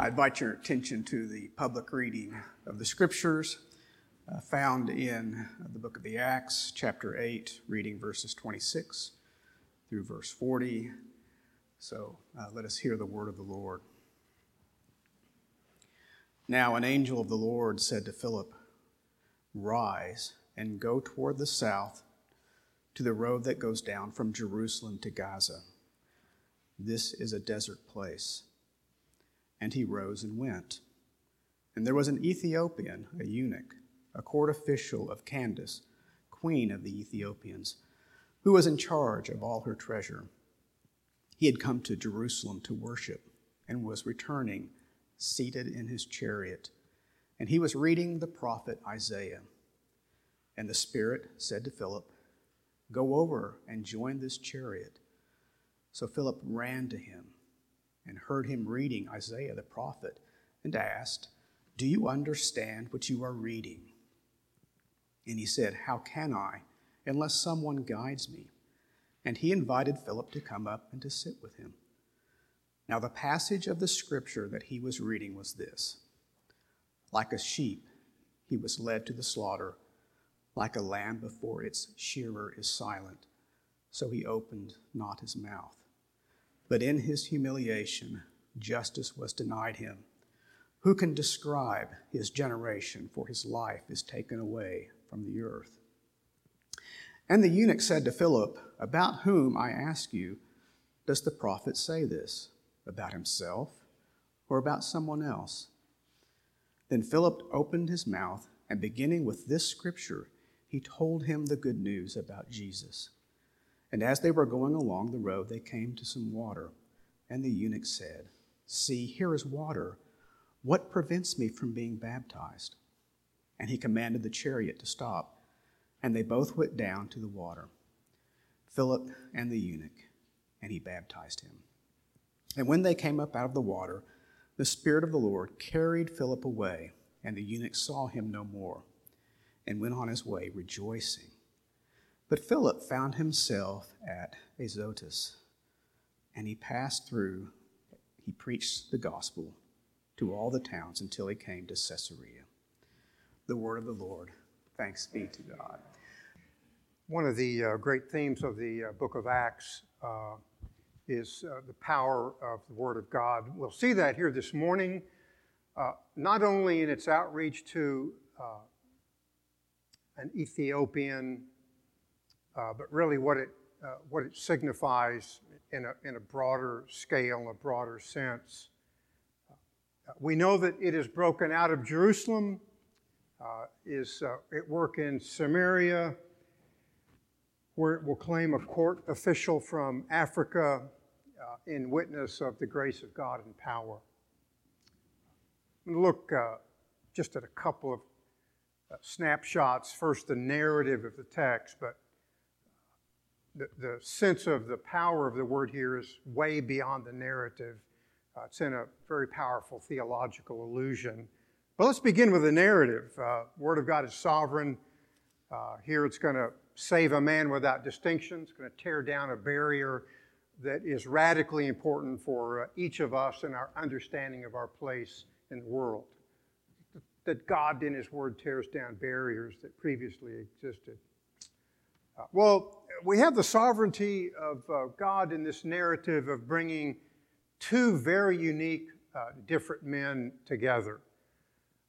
I invite your attention to the public reading of the scriptures uh, found in the book of the Acts, chapter 8, reading verses 26 through verse 40. So uh, let us hear the word of the Lord. Now, an angel of the Lord said to Philip, Rise and go toward the south to the road that goes down from Jerusalem to Gaza. This is a desert place. And he rose and went. And there was an Ethiopian, a eunuch, a court official of Candace, queen of the Ethiopians, who was in charge of all her treasure. He had come to Jerusalem to worship and was returning, seated in his chariot. And he was reading the prophet Isaiah. And the Spirit said to Philip, Go over and join this chariot. So Philip ran to him and heard him reading Isaiah the prophet and asked, Do you understand what you are reading? And he said, How can I, unless someone guides me? And he invited Philip to come up and to sit with him. Now, the passage of the scripture that he was reading was this Like a sheep, he was led to the slaughter, like a lamb before its shearer is silent, so he opened not his mouth. But in his humiliation, justice was denied him. Who can describe his generation? For his life is taken away from the earth. And the eunuch said to Philip, About whom, I ask you, does the prophet say this? About himself or about someone else? Then Philip opened his mouth, and beginning with this scripture, he told him the good news about Jesus. And as they were going along the road, they came to some water. And the eunuch said, See, here is water. What prevents me from being baptized? And he commanded the chariot to stop. And they both went down to the water, Philip and the eunuch, and he baptized him. And when they came up out of the water, the Spirit of the Lord carried Philip away, and the eunuch saw him no more, and went on his way rejoicing but Philip found himself at Azotus, and he passed through, he preached the gospel to all the towns until he came to Caesarea. The word of the Lord. Thanks be to God. One of the uh, great themes of the uh, book of Acts uh, is uh, the power of the Word of God. We'll see that here this morning, uh, not only in its outreach to uh, an Ethiopian uh, but really what it, uh, what it signifies in a, in a broader scale, a broader sense. Uh, we know that it is broken out of Jerusalem, uh, is uh, at work in Samaria, where it will claim a court official from Africa uh, in witness of the grace of God and power. Look just at a couple of snapshots. First, the narrative of the text, but the, the sense of the power of the word here is way beyond the narrative. Uh, it's in a very powerful theological illusion. But let's begin with the narrative. Uh, word of God is sovereign. Uh, here it's going to save a man without distinction. It's going to tear down a barrier that is radically important for uh, each of us in our understanding of our place in the world. That God in His Word tears down barriers that previously existed. Uh, well, we have the sovereignty of uh, God in this narrative of bringing two very unique, uh, different men together.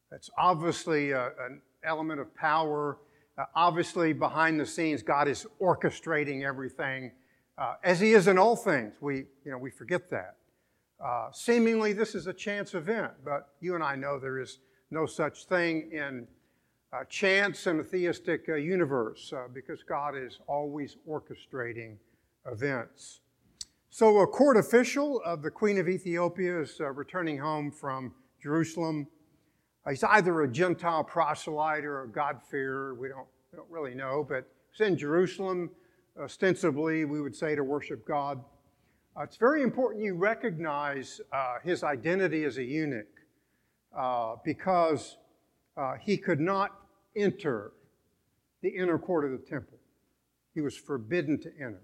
That's obviously uh, an element of power. Uh, obviously, behind the scenes, God is orchestrating everything, uh, as He is in all things. We, you know, we forget that. Uh, seemingly, this is a chance event, but you and I know there is no such thing in uh, chance in a theistic uh, universe uh, because God is always orchestrating events. So, a court official of the Queen of Ethiopia is uh, returning home from Jerusalem. he's either a Gentile proselyte or a God-fearer. We don't, we don't really know, but he's in Jerusalem, ostensibly, we would say, to worship God. Uh, it's very important you recognize uh, his identity as a eunuch because he could not enter the inner court of the temple. He was forbidden to enter.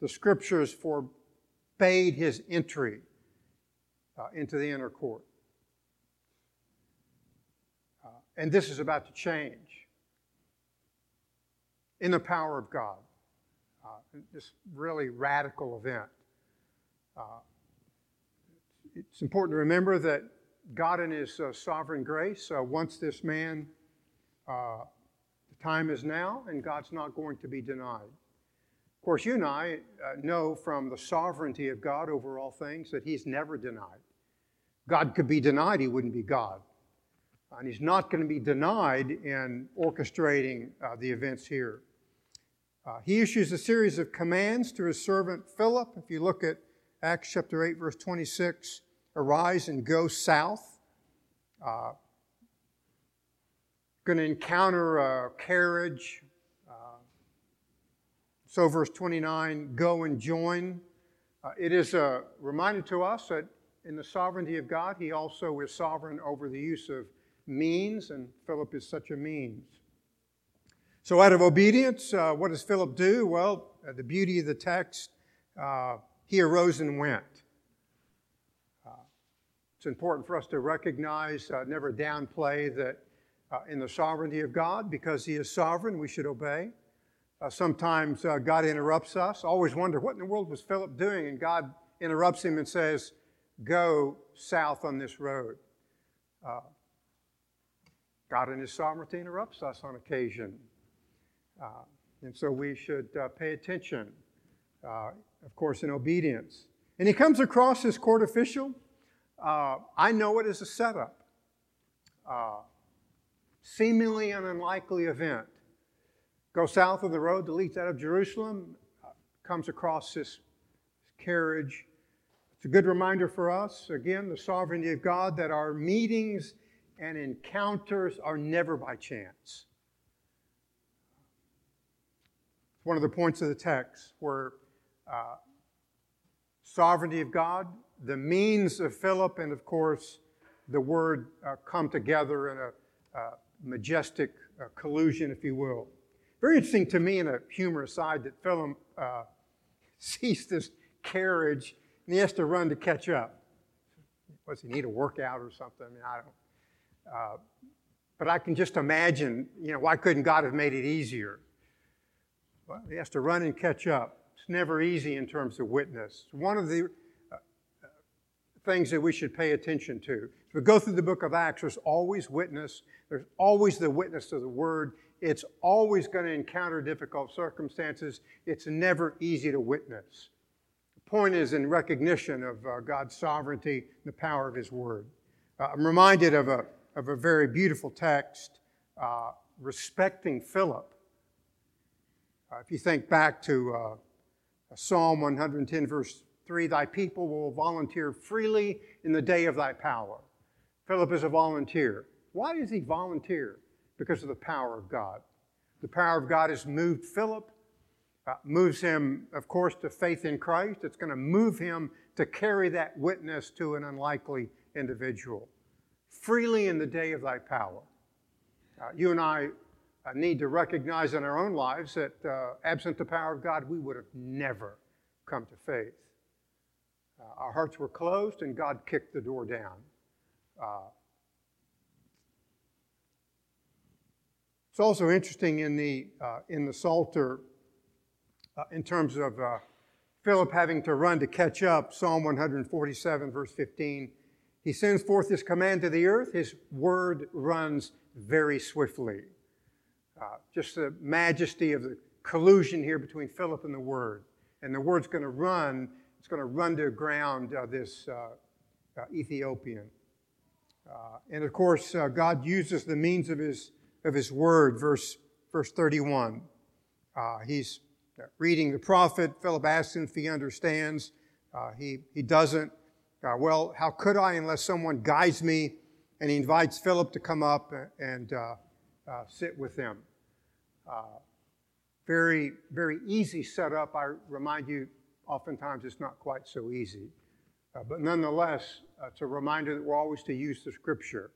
The scriptures forbade his entry uh, into the inner court. and this is about to change in the power of God. Uh, this really radical event. Uh, it's important to remember that God, in His uh, sovereign grace, uh, wants this man. Uh, the time is now, and God's not going to be denied. Of course, you and I uh, know from the sovereignty of God over all things that He's never denied. God could be denied, He wouldn't be God. And He's not going to be denied in orchestrating uh, the events here. Uh, he issues a series of commands to his servant Philip. If you look at Acts chapter 8, verse 26, arise and go south. Going to encounter a carriage. Uh, so, verse 29, go and join. Uh, it is a reminder to us that in the sovereignty of God, He also is sovereign over the use of means, and Philip is such a means. So, out of obedience, uh, what does Philip do? Well, uh, the beauty of the text, uh, he arose and went. Uh, it's important for us to recognize, never downplay that uh, in the sovereignty of God, because he is sovereign, we should obey. sometimes God interrupts us. always wonder, what in the world was Philip doing? And God interrupts him and says, Go south on this road. God in His sovereignty interrupts us on occasion. Uh, and so we should uh, pay attention, uh, of course, in obedience. And he comes across this court official. Uh, I know it is a setup, uh, seemingly an unlikely event. Go south of the road that leads out of Jerusalem, comes across this carriage. It's a good reminder for us, again, the sovereignty of God, that our meetings and encounters are never by chance. It's one of the points of the text where uh, sovereignty of God, the means of Philip, and of course, the word uh, come together in a uh, majestic uh, collusion, if you will. Very interesting to me, in a humorous aside, that Philip uh, sees this carriage and he has to run to catch up. Does he need a workout or something? I mean, I don't. Uh, but I can just imagine, you know, why couldn't God have made it easier? Well, he has to run and catch up. It's never easy in terms of witness. One of the things that we should pay attention to. If we go through the book of Acts, there's always witness. There's always the witness of the word. It's always going to encounter difficult circumstances. It's never easy to witness. The point is in recognition of uh, God's sovereignty and the power of his word. Uh, I'm reminded of a of a very beautiful text uh, respecting Philip. Uh, if you think back to uh, Psalm 110, verse 3, thy people will volunteer freely in the day of thy power. Philip is a volunteer. Why does he volunteer? Because of the power of God. The power of God has moved Philip, uh, moves him, of course, to faith in Christ. It's going to move him to carry that witness to an unlikely individual freely in the day of thy power. Uh, you and I uh, need to recognize in our own lives that uh, absent the power of God, we would have never come to faith. Uh, our hearts were closed and God kicked the door down. Uh, it's also interesting in the, uh, in the Psalter, in terms of Philip having to run to catch up, Psalm 147, verse 15 he sends forth his command to the earth. His word runs very swiftly. Uh, just the majesty of the collusion here between Philip and the word. And the word's going to run, it's going to run to ground uh, this uh, uh Ethiopian. Uh, and of course, God uses the means of his, of his word, verse, verse 31. he's reading the prophet. Philip asks him if he understands. he, he doesn't. Well, how could I unless someone guides me? And he invites Philip to come up and uh, sit with him. Uh, very, very easy setup. I remind you, oftentimes it's not quite so easy. Uh, but nonetheless, it's a reminder that we're always to use the scripture.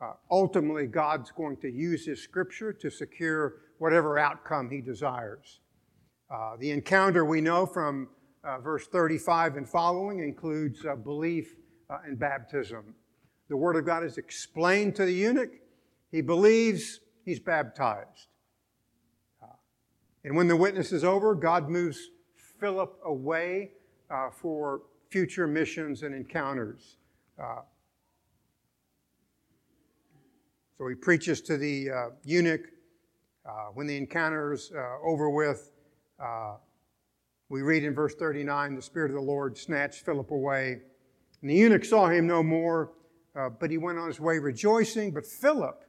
Uh, ultimately, God's going to use his scripture to secure whatever outcome he desires. the encounter we know from uh, verse 35 and following includes uh, belief uh, and baptism. The Word of God is explained to the eunuch. He believes, he's baptized. Uh, and when the witness is over, God moves Philip away uh, for future missions and encounters. Uh, so he preaches to the uh, eunuch. Uh, when the encounter is uh, over with, uh, we read in verse 39 the Spirit of the Lord snatched Philip away. And the eunuch saw him no more, but he went on his way rejoicing. But Philip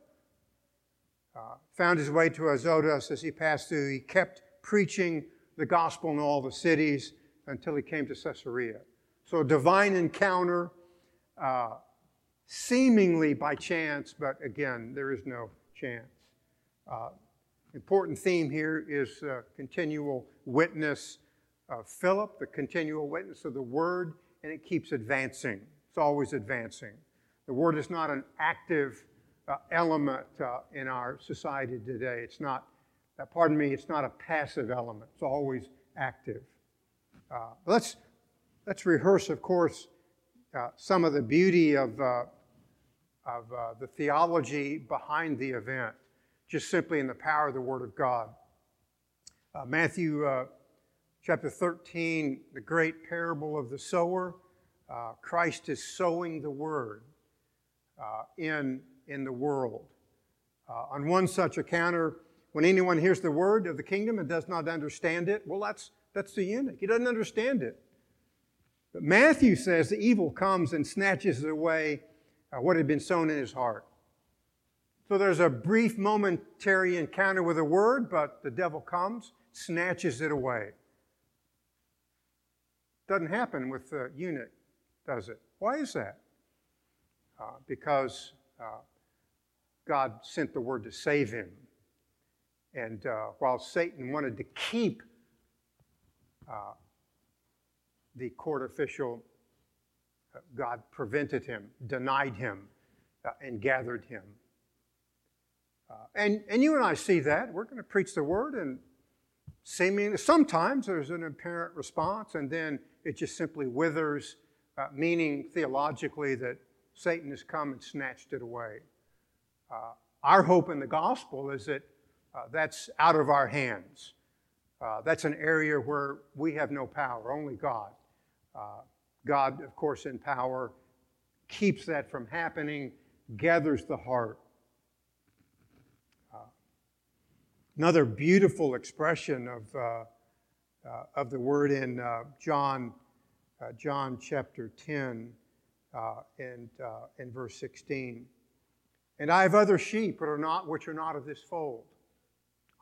found his way to Azotus as he passed through. He kept preaching the gospel in all the cities until he came to Caesarea. So, a divine encounter, uh, seemingly by chance, but again, there is no chance. Uh, important theme here is uh, continual witness of Philip, the continual witness of the Word, and it keeps advancing. It's always advancing. The Word is not an active uh, element uh, in our society today. It's not, pardon me, it's not a passive element. It's always active. Uh, let's let's rehearse, of course, uh, some of the beauty of, uh, of uh, the theology behind the event, just simply in the power of the Word of God. Uh, Matthew uh, chapter 13, the great parable of the sower, Christ is sowing the Word in, in the world. on one such encounter, when anyone hears the word of the kingdom and does not understand it, well, that's, that's the eunuch. He doesn't understand it. But Matthew says the evil comes and snatches away uh, what had been sown in his heart. So there's a brief momentary encounter with a word, but the devil comes, snatches it away. Doesn't happen with the eunuch, does it? Why is that? Uh, because uh, God sent the word to save him. And uh, while Satan wanted to keep uh, the court official, uh, God prevented him, denied him, uh, and gathered him. Uh, and, and you and I see that. We're going to preach the word, and seemingly, sometimes there's an apparent response, and then it just simply withers, uh, meaning theologically that Satan has come and snatched it away. Our hope in the gospel is that uh, that's out of our hands. that's an area where we have no power, only God. Uh, God, of course, in power, keeps that from happening, gathers the heart. Uh, another beautiful expression of, uh, uh of the word in uh, John, uh, John chapter 10 and in verse 16. And I have other sheep that are not, which are not of this fold.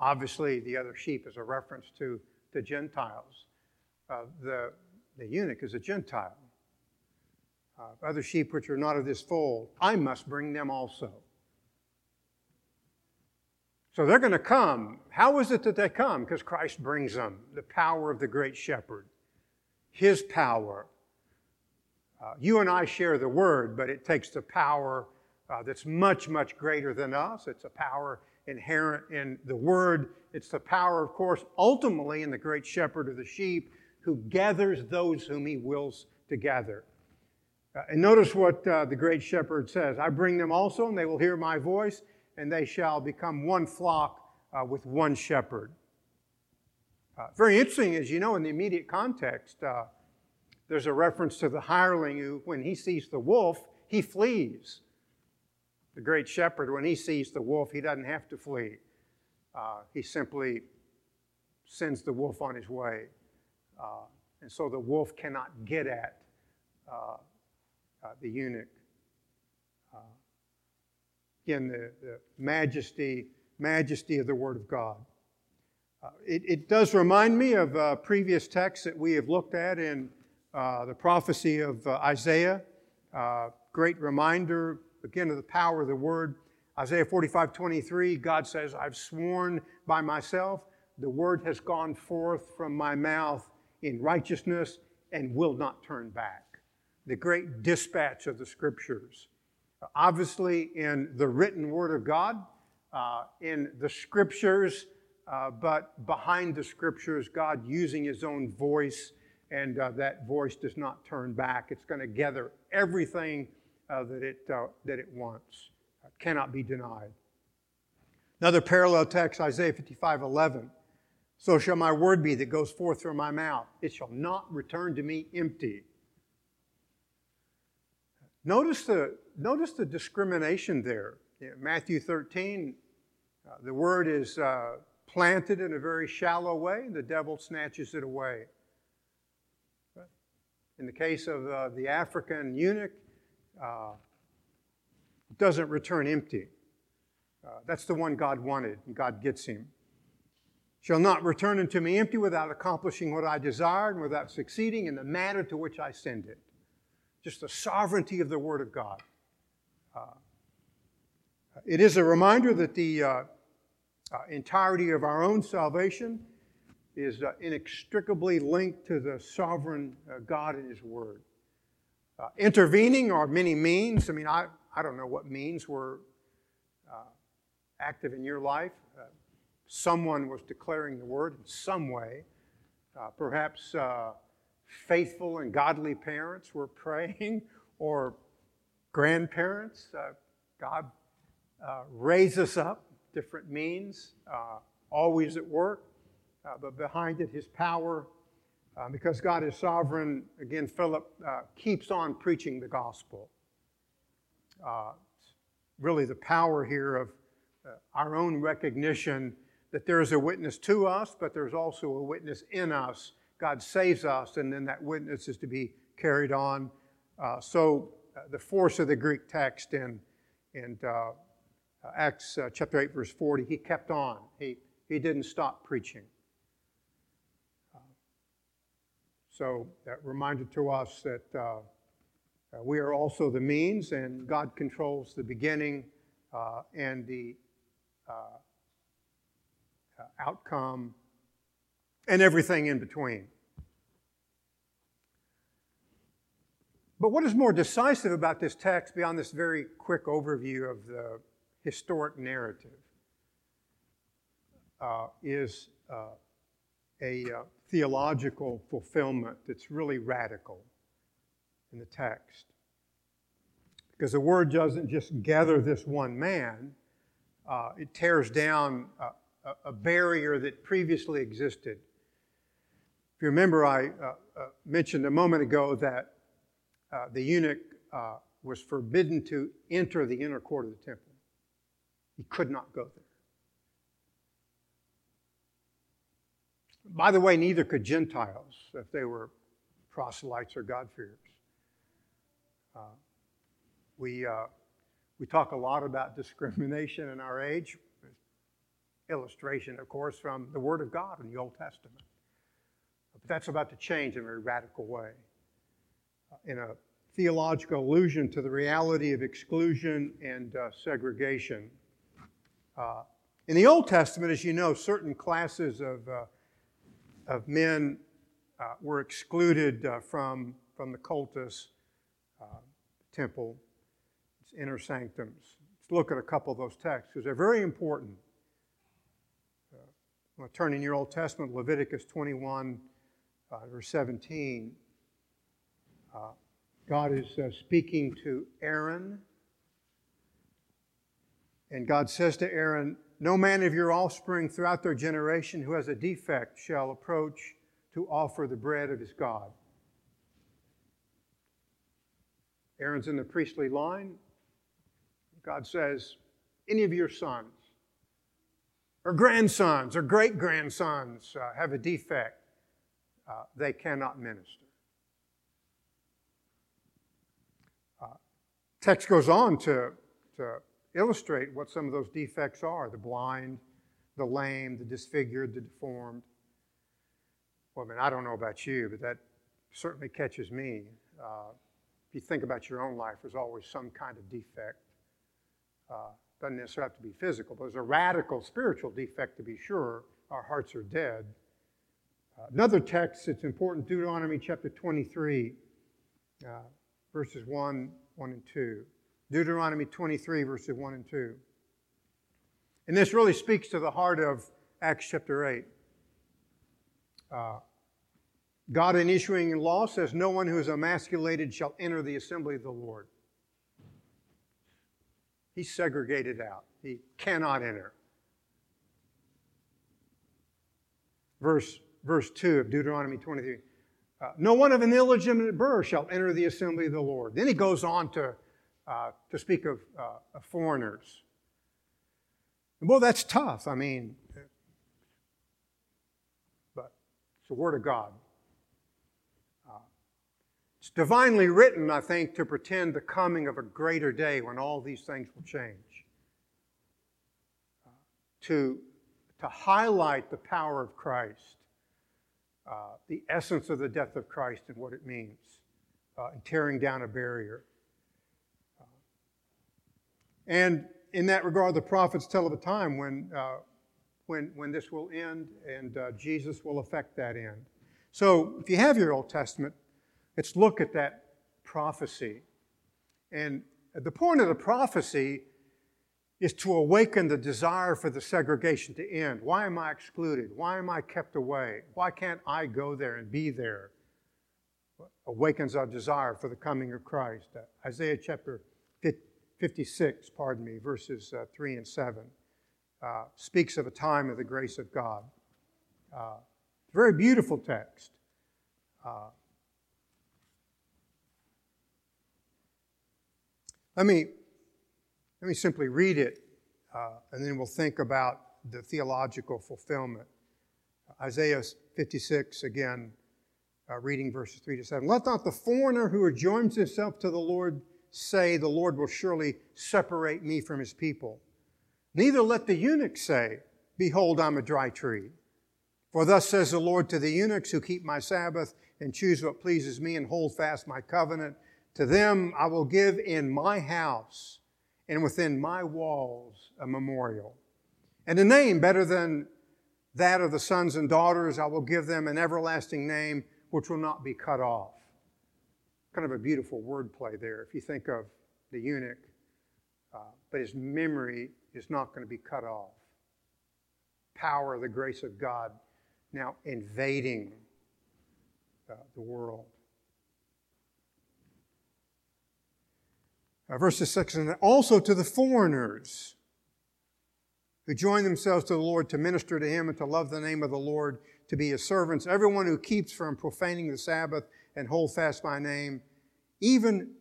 Obviously, the other sheep is a reference to the Gentiles. the the eunuch is a Gentile. Uh, other sheep which are not of this fold, I must bring them also. So they're going to come. How is it that they come? Because Christ brings them the power of the great shepherd, his power. Uh, you and I share the word, but it takes the power uh, that's much, much greater than us. It's a power inherent in the word. It's the power, of course, ultimately in the great shepherd of the sheep who gathers those whom he wills to gather. Uh, and notice what uh, the great shepherd says I bring them also, and they will hear my voice, and they shall become one flock uh, with one shepherd. Uh, very interesting, as you know, in the immediate context, uh, there's a reference to the hireling who, when he sees the wolf, he flees. The great shepherd, when he sees the wolf, he doesn't have to flee. Uh, he simply sends the wolf on his way. Uh, and so the wolf cannot get at uh, uh, the eunuch. Uh, again, the, the, majesty, majesty of the Word of God. Uh, it, it, does remind me of a previous texts that we have looked at in the prophecy of Isaiah. great reminder, again, of the power of the Word. Isaiah 45 23, God says, I've sworn by myself, the word has gone forth from my mouth in righteousness and will not turn back. The great dispatch of the scriptures. Obviously, in the written word of God, uh, in the scriptures, uh, but behind the scriptures, God using his own voice, and uh, that voice does not turn back. It's going to gather everything uh, that, it, uh, that it wants. It cannot be denied. Another parallel text, Isaiah 55 11. So shall my word be that goes forth from my mouth. It shall not return to me empty. Notice the, notice the discrimination there. In Matthew 13, uh, the word is uh, planted in a very shallow way, and the devil snatches it away. In the case of uh, the African eunuch, uh, doesn't return empty. Uh, that's the one God wanted, and God gets him shall not return unto me empty without accomplishing what I desired and without succeeding in the matter to which I send it. Just the sovereignty of the Word of God. Uh, it is a reminder that the uh, uh, entirety of our own salvation is uh, inextricably linked to the sovereign uh, God and His Word. Uh, intervening are many means. I mean, I, I don't know what means were active in your life someone was declaring the word in some way. Uh, perhaps uh, faithful and godly parents were praying, or grandparents. Uh, God uh, raise us up, different means, uh, always at work, uh, but behind it, His power. Because God is sovereign, again, Philip keeps on preaching the gospel. really, the power here of our own recognition that there is a witness to us, but there's also a witness in us. God saves us, and then that witness is to be carried on. Uh, so, uh, the force of the Greek text in, in uh, Acts uh, chapter 8, verse 40, he kept on. He, he didn't stop preaching. Uh, so, that reminded to us that uh, we are also the means, and God controls the beginning and the uh, outcome, and everything in between. But what is more decisive about this text beyond this very quick overview of the historic narrative uh, is uh, a uh, theological fulfillment that's really radical in the text. Because the word doesn't just gather this one man, uh, it tears down uh, a, barrier that previously existed. If you remember, I uh, uh, mentioned a moment ago that uh, the eunuch uh, was forbidden to enter the inner court of the temple. He could not go there. By the way, neither could Gentiles if they were proselytes or God-fearers. Uh, we, uh, we talk a lot about discrimination in our age illustration, of course, from the Word of God in the Old Testament. But that's about to change in a very radical way. Uh, in a theological allusion to the reality of exclusion and uh, segregation. Uh, in the Old Testament, as you know, certain classes of, of men uh, were excluded uh, from, from the cultus, temple, inner sanctums. Let's look at a couple of those texts because they're very important. Well, turn in your Old Testament, Leviticus 21, uh, verse 17. Uh, God is uh, speaking to Aaron. And God says to Aaron, No man of your offspring throughout their generation who has a defect shall approach to offer the bread of his God. Aaron's in the priestly line. God says, Any of your sons or grandsons or great grandsons uh, have a defect, uh, they cannot minister. Uh, text goes on to, to illustrate what some of those defects are the blind, the lame, the disfigured, the deformed. Well, I mean, I don't know about you, but that certainly catches me. Uh, if you think about your own life, there's always some kind of defect. Uh, doesn't necessarily have to be physical, but there's a radical spiritual defect to be sure. Our hearts are dead. Uh, another text that's important, Deuteronomy chapter 23, uh, verses 1, 1 and 2. Deuteronomy 23, verses 1 and 2. And this really speaks to the heart of Acts chapter 8. Uh, God, in issuing a law, says, No one who is emasculated shall enter the assembly of the Lord. He's segregated out, he cannot enter. Verse, verse 2 of Deuteronomy 23 uh, No one of an illegitimate birth shall enter the assembly of the Lord. Then he goes on to uh, to speak of, uh, of foreigners. Well, that's tough. I mean, but it's the Word of God. Uh, it's divinely written, I think, to pretend the coming of a greater day when all these things will change. Uh, to, to highlight the power of Christ uh, the essence of the death of Christ and what it means uh, in tearing down a barrier. And in that regard, the prophets tell of a time when, uh, when, when this will end and uh, Jesus will effect that end. So if you have your Old Testament, let's look at that prophecy. And the point of the prophecy is to awaken the desire for the segregation to end. Why am I excluded? Why am I kept away? Why can't I go there and be there? Awakens our desire for the coming of Christ. Uh, Isaiah chapter 56, pardon me, verses uh, 3 and 7, uh, speaks of a time of the grace of God. Uh, very beautiful text. Uh, let me let me simply read it, uh, and then we'll think about the theological fulfillment. Isaiah 56, again, uh, reading verses 3 to 7. Let not the foreigner who adjoins himself to the Lord say, The Lord will surely separate me from his people. Neither let the eunuch say, Behold, I'm a dry tree. For thus says the Lord to the eunuchs who keep my Sabbath and choose what pleases me and hold fast my covenant. To them I will give in my house and within my walls a memorial. And a name better than that of the sons and daughters, I will give them an everlasting name which will not be cut off. Kind of a beautiful wordplay there if you think of the eunuch, uh, but his memory is not going to be cut off. Power, the grace of God now invading uh, the world. Uh, verses 6 and also to the foreigners who join themselves to the Lord to minister to him and to love the name of the Lord, to be his servants, everyone who keeps from profaning the Sabbath and hold fast my name, even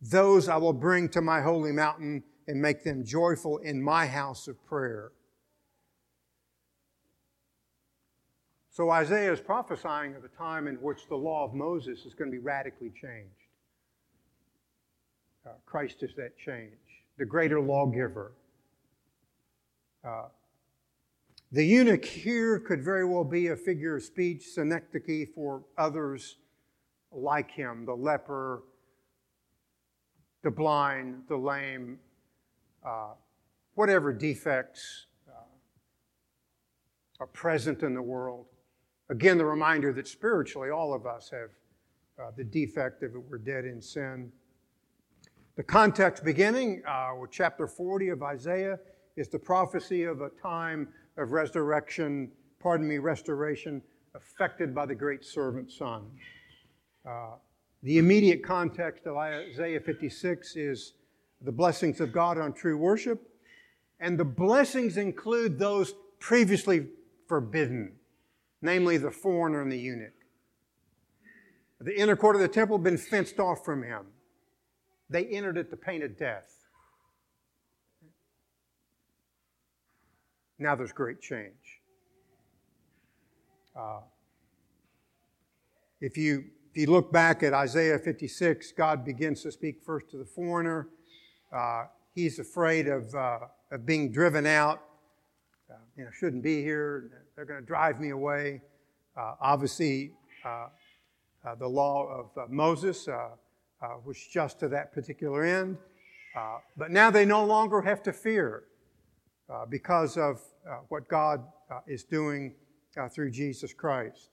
those I will bring to my holy mountain and make them joyful in my house of prayer. So Isaiah is prophesying of a time in which the law of Moses is going to be radically changed. Uh, Christ is that change, the greater lawgiver. Uh, the eunuch here could very well be a figure of speech, synecdoche for others like him the leper, the blind, the lame, uh, whatever defects uh, are present in the world. Again, the reminder that spiritually all of us have uh, the defect of it, we're dead in sin. The context beginning uh, with chapter 40 of Isaiah is the prophecy of a time of resurrection, pardon me, restoration, affected by the great servant son. Uh, the immediate context of Isaiah 56 is the blessings of God on true worship, and the blessings include those previously forbidden, namely the foreigner and the eunuch. The inner court of the temple had been fenced off from him. They entered at the pain of death. Now there's great change. Uh, if you if you look back at Isaiah 56, God begins to speak first to the foreigner. Uh, he's afraid of, uh, of being driven out. Uh, you know, shouldn't be here. They're going to drive me away. Uh, obviously, uh, uh, the law of Moses was just to that particular end. But now they no longer have to fear because of what God is doing through Jesus Christ.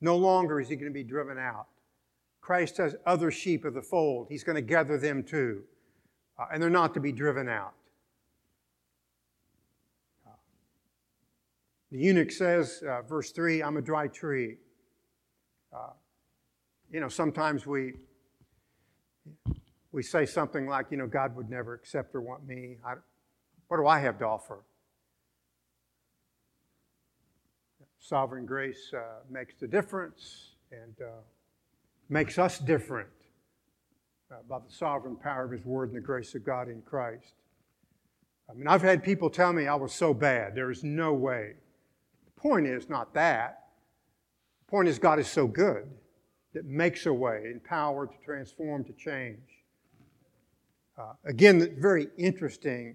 No longer is he going to be driven out. Christ has other sheep of the fold. He's going to gather them too. Uh, and they're not to be driven out. The eunuch says, uh, verse 3, I'm a dry tree uh, you know, sometimes we we say something like, you know, God would never accept or want me. I, what do I have to offer? Sovereign grace uh, makes the difference and uh, makes us different uh, by the sovereign power of His Word and the grace of God in Christ. I mean, I've had people tell me I was so bad, there is no way. The point is not that. The point is, God is so good that makes a way in power to transform, to change. Uh, again, very interesting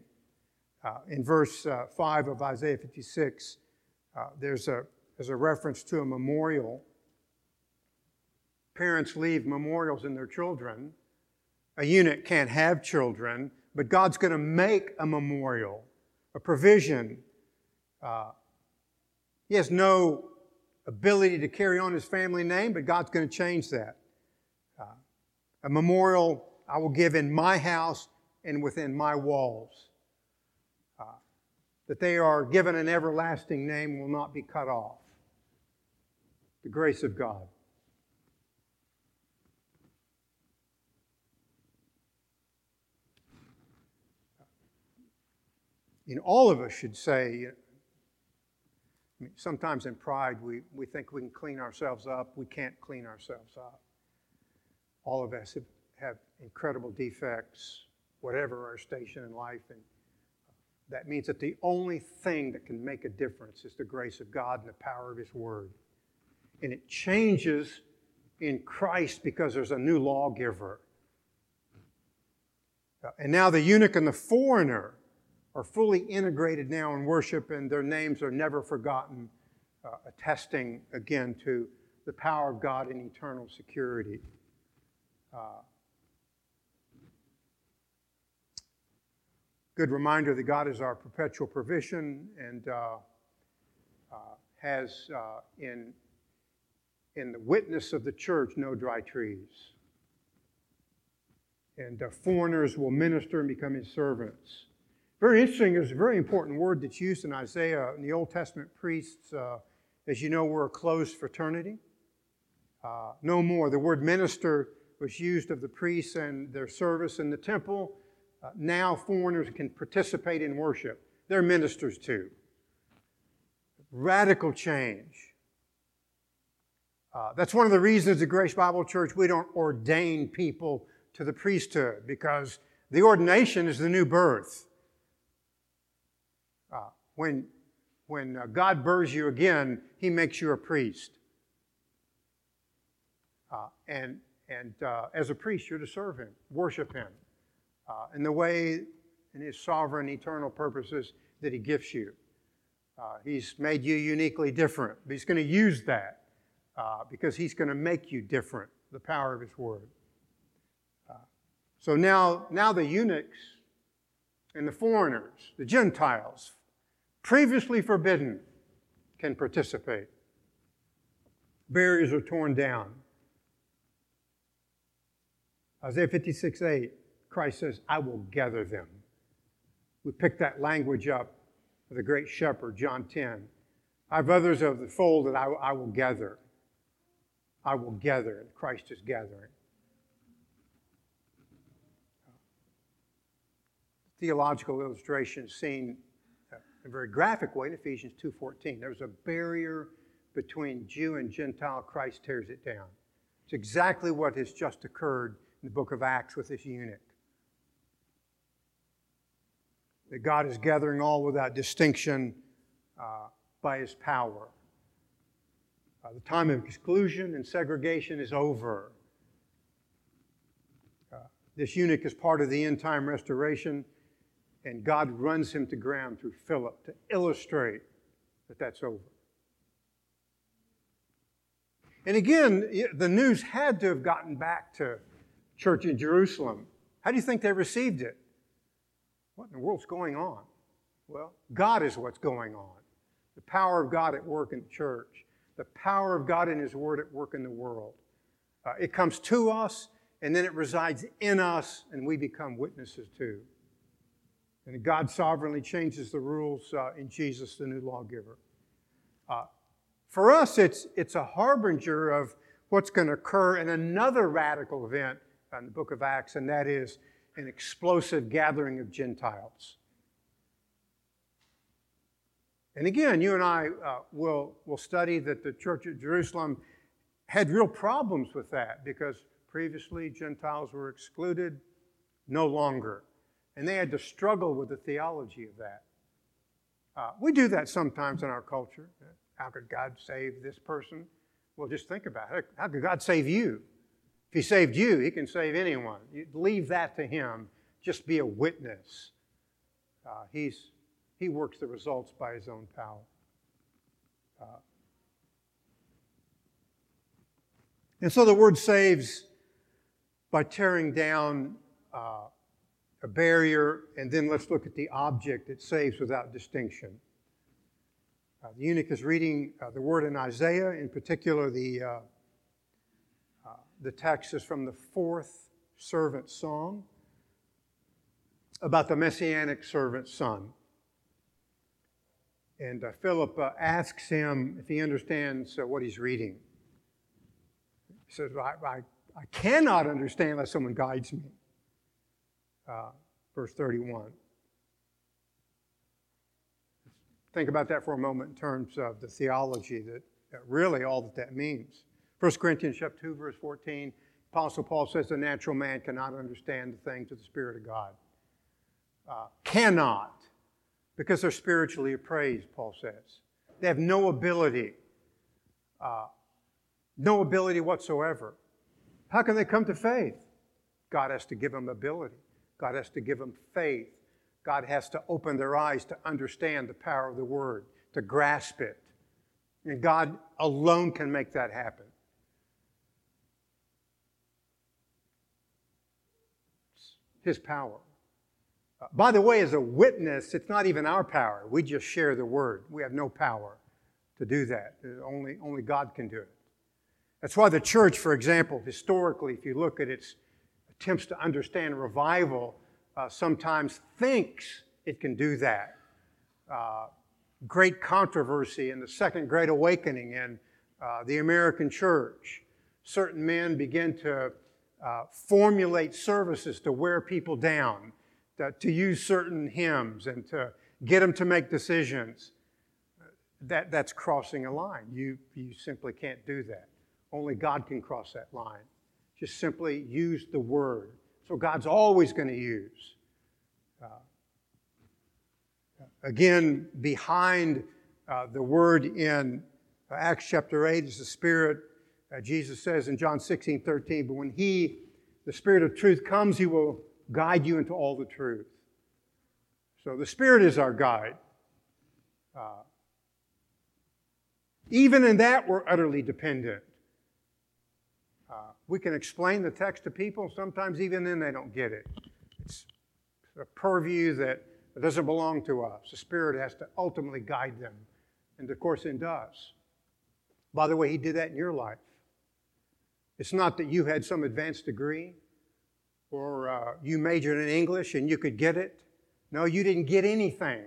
uh, in verse uh, 5 of Isaiah 56, uh, there's, a, there's a reference to a memorial. Parents leave memorials in their children. A eunuch can't have children, but God's going to make a memorial, a provision. Uh, he has no ability to carry on his family name, but God's going to change that. Uh, a memorial I will give in my house and within my walls. Uh, that they are given an everlasting name will not be cut off. The grace of God. Know, all of us should say, I mean, sometimes in pride, we, we think we can clean ourselves up. We can't clean ourselves up. All of us have, have incredible defects, whatever our station in life. And that means that the only thing that can make a difference is the grace of God and the power of His Word. And it changes in Christ because there's a new lawgiver. And now the eunuch and the foreigner are fully integrated now in worship, and their names are never forgotten, uh, attesting again to the power of God in eternal security. Uh, good reminder that God is our perpetual provision and uh, uh has uh, in, in the witness of the church no dry trees. And foreigners will minister and become his servants. Very interesting, there's a very important word that's used in Isaiah. In the Old Testament, priests, uh, as you know, were a closed fraternity. Uh, no more. The word minister was used of the priests and their service in the temple. Uh, now foreigners can participate in worship. They're ministers too. Radical change. Uh, that's one of the reasons at Grace Bible Church we don't ordain people to the priesthood because the ordination is the new birth when, when uh, God births you again, He makes you a priest. Uh, and and uh, as a priest, you're to serve Him, worship Him uh, in the way, in His sovereign, eternal purposes that He gifts you. Uh, he's made you uniquely different, but He's going to use that uh, because He's going to make you different, the power of His Word. so now, now the eunuchs and the foreigners, the Gentiles, previously forbidden can participate. Barriers are torn down. Isaiah 56 8, Christ says, I will gather them. We pick that language up of the great shepherd, John 10. I have others of the fold that I, I will gather. I will gather, Christ is gathering. Theological illustration seen in a very graphic way in Ephesians 2.14. There's a barrier between Jew and Gentile. Christ tears it down. It's exactly what has just occurred in the book of Acts with this eunuch. That God is gathering all without distinction uh, by his power. Uh, the time of exclusion and segregation is over. Uh, this eunuch is part of the end time restoration and God runs him to ground through Philip to illustrate that that's over. And again, the news had to have gotten back to church in Jerusalem. How do you think they received it? What in the world's going on? Well, God is what's going on. The power of God at work in the church, the power of God in His Word at work in the world. Uh, it comes to us, and then it resides in us, and we become witnesses too. And God sovereignly changes the rules uh, in Jesus, the new lawgiver. Uh, for us, it's, it's a harbinger of what's going to occur in another radical event in the book of Acts, and that is an explosive gathering of Gentiles. And again, you and I uh, will, will study that the church at Jerusalem had real problems with that because previously Gentiles were excluded, no longer. And they had to struggle with the theology of that. Uh, we do that sometimes in our culture. How could God save this person? Well, just think about it. How could God save you? If He saved you, He can save anyone. You leave that to Him. Just be a witness. Uh, he's, he works the results by His own power. Uh, and so the word saves by tearing down uh, a barrier, and then let's look at the object it saves without distinction. Uh, the eunuch is reading uh, the word in Isaiah, in particular, the, uh, uh the text is from the fourth servant song about the messianic servant son. And uh, Philip uh, asks him if he understands what he's reading. He says, I, I, I cannot understand unless someone guides me uh, verse 31. Think about that for a moment in terms of the theology that, that really all that that means. 1 Corinthians chapter 2, verse 14, Apostle Paul says the natural man cannot understand the things of the Spirit of God. Uh, cannot, because they're spiritually appraised, Paul says. They have no ability, uh, no ability whatsoever. How can they come to faith? God has to give them ability. God has to give them faith. God has to open their eyes to understand the power of the Word, to grasp it. And God alone can make that happen. His power. By the way, as a witness, it's not even our power. We just share the Word. We have no power to do that. Only, only God can do it. That's why the church, for example, historically, if you look at its attempts to understand revival uh, sometimes thinks it can do that. Uh, great controversy in the Second Great Awakening in uh, the American church. Certain men begin to uh, formulate services to wear people down, to, use certain hymns, and to get them to make decisions. That, that's crossing a line. You, you simply can't do that. Only God can cross that line just simply use the word. So God's always going to use. Uh, again, behind uh, the word in uh, Acts chapter 8 is the Spirit. Uh, Jesus says in John 16, 13, but when He, the Spirit of truth, comes, He will guide you into all the truth. So the Spirit is our guide. Uh, even in that, we're utterly dependent. Uh, we can explain the text to people, sometimes even then they don't get it. It's a purview that doesn't belong to us. The Spirit has to ultimately guide them, and of course, it does. By the way, He did that in your life. It's not that you had some advanced degree or uh, you majored in English and you could get it. No, you didn't get anything.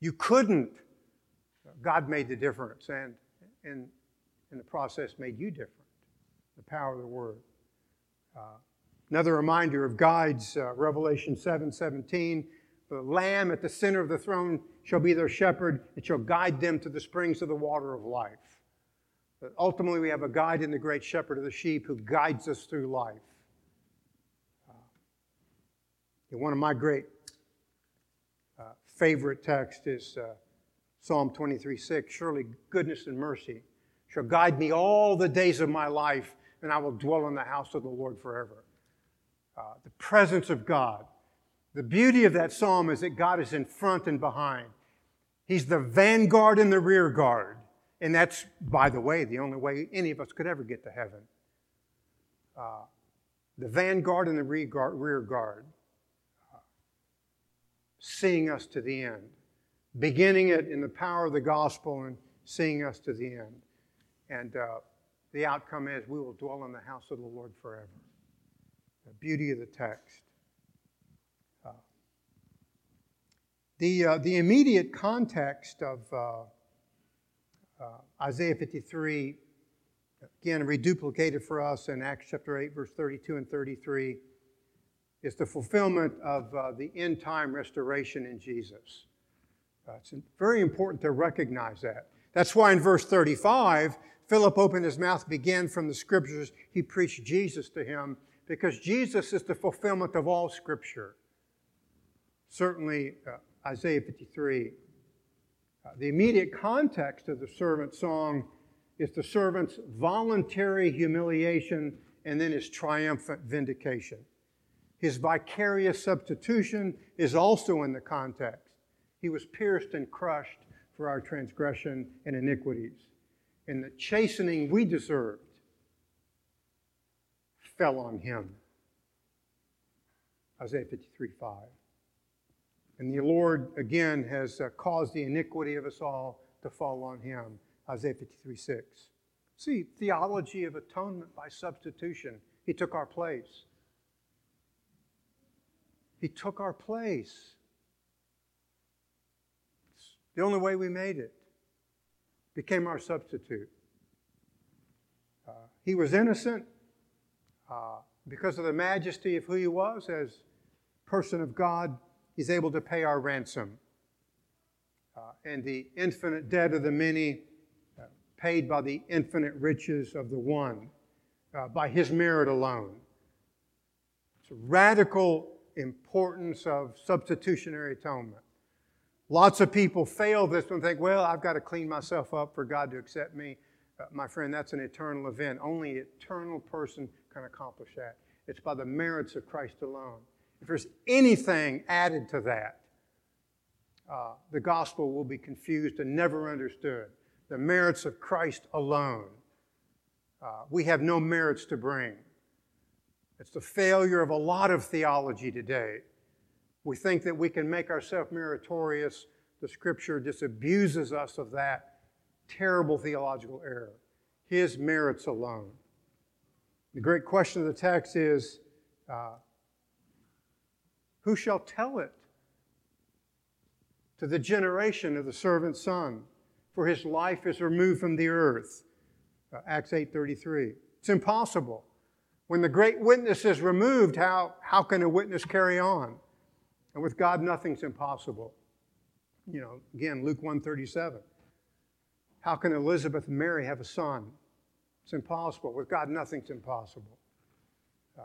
You couldn't. God made the difference, and in, the process, made you different the power of the word. Uh, another reminder of God's uh, Revelation 7 17. The Lamb at the center of the throne shall be their shepherd, and shall guide them to the springs of the water of life. But ultimately, we have a guide in the great shepherd of the sheep who guides us through life. One of my great uh, favorite texts is uh, Psalm 23 6. Surely goodness and mercy shall guide me all the days of my life, and I will dwell in the house of the Lord forever. Uh, the presence of God. The beauty of that psalm is that God is in front and behind. He's the vanguard and the rear guard. And that's, by the way, the only way any of us could ever get to heaven. Uh, the vanguard and the rear guard, seeing us to the end, beginning it in the power of the gospel and seeing us to the end. And uh, the outcome is we will dwell in the house of the Lord forever. The beauty of the text. Uh, the, uh, the immediate context of uh, uh Isaiah 53, again, reduplicated for us in Acts chapter 8, verse 32 and 33, is the fulfillment of uh, the end time restoration in Jesus. Uh, it's very important to recognize that. That's why in verse 35, Philip opened his mouth, began from the scriptures. He preached Jesus to him because Jesus is the fulfillment of all scripture. Certainly, uh, Isaiah 53. Uh, the immediate context of the servant's song is the servant's voluntary humiliation and then his triumphant vindication. His vicarious substitution is also in the context. He was pierced and crushed for our transgression and iniquities. And the chastening we deserved fell on him. Isaiah 53 5. And the Lord, again, has uh, caused the iniquity of us all to fall on him. Isaiah 53 6. See, theology of atonement by substitution. He took our place. He took our place. It's the only way we made it. Became our substitute. Uh, he was innocent uh, because of the majesty of who he was as person of God. He's able to pay our ransom. Uh, and the infinite debt of the many uh, paid by the infinite riches of the one, uh, by his merit alone. It's a radical importance of substitutionary atonement. Lots of people fail this and think, well, I've got to clean myself up for God to accept me. Uh, my friend, that's an eternal event. Only an eternal person can accomplish that. It's by the merits of Christ alone. If there's anything added to that, uh, the gospel will be confused and never understood. The merits of Christ alone. Uh, we have no merits to bring. It's the failure of a lot of theology today. We think that we can make ourselves meritorious. The scripture disabuses us of that terrible theological error. His merits alone. The great question of the text is uh, who shall tell it to the generation of the servant son? For his life is removed from the earth. Uh, Acts 8:33. It's impossible. When the great witness is removed, how, how can a witness carry on? And with God, nothing's impossible. You know, again, Luke 137. How can Elizabeth and Mary have a son? It's impossible. With God, nothing's impossible. Uh,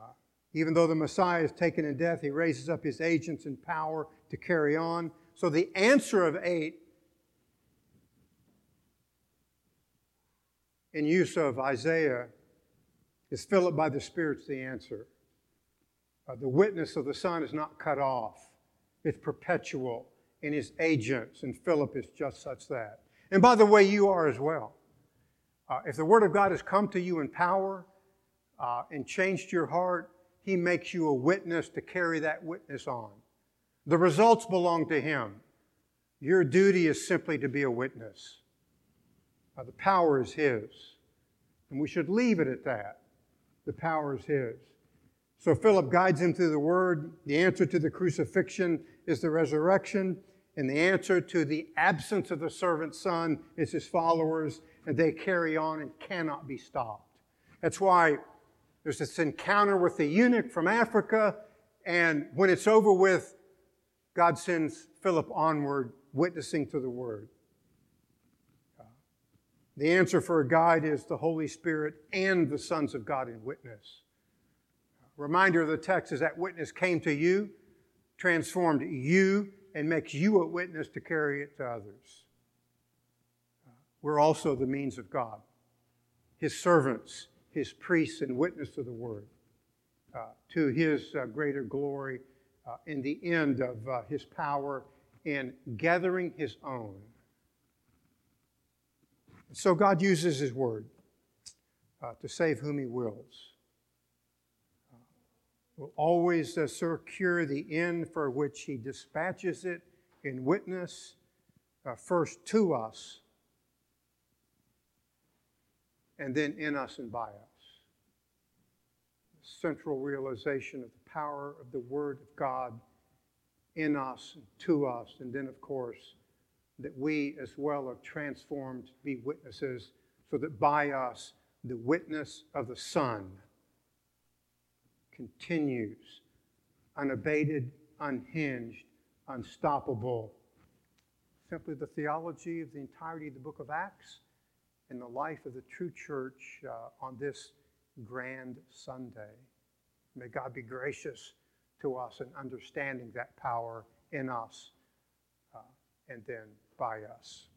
even though the Messiah is taken in death, he raises up his agents in power to carry on. So the answer of eight, in use of Isaiah, is Philip by the Spirit's the answer. Uh, the witness of the Son is not cut off, it's perpetual in his agents, and Philip is just such that. And by the way, you are as well. Uh, if the Word of God has come to you in power uh, and changed your heart, He makes you a witness to carry that witness on. The results belong to Him. Your duty is simply to be a witness. Uh, the power is His. And we should leave it at that. The power is his. So Philip guides him through the word. The answer to the crucifixion is the resurrection. And the answer to the absence of the servant son is his followers, and they carry on and cannot be stopped. That's why there's this encounter with the eunuch from Africa, and when it's over with, God sends Philip onward, witnessing to the word. The answer for a guide is the Holy Spirit and the sons of God in witness. Reminder of the text is that witness came to you, transformed you, and makes you a witness to carry it to others. We're also the means of God, His servants, His priests, and witness to the Word, uh, to His uh, greater glory uh, in the end of uh, His power in gathering His own so God uses His word uh, to save whom He wills. Uh, will always uh, secure the end for which He dispatches it in witness, uh, first to us, and then in us and by us. Central realization of the power of the Word of God in us and to us, and then, of course, that we as well are transformed to be witnesses, so that by us the witness of the Son continues unabated, unhinged, unstoppable, simply the theology of the entirety of the book of Acts and the life of the true church uh, on this grand Sunday. May God be gracious to us in understanding that power in us uh, and then by us.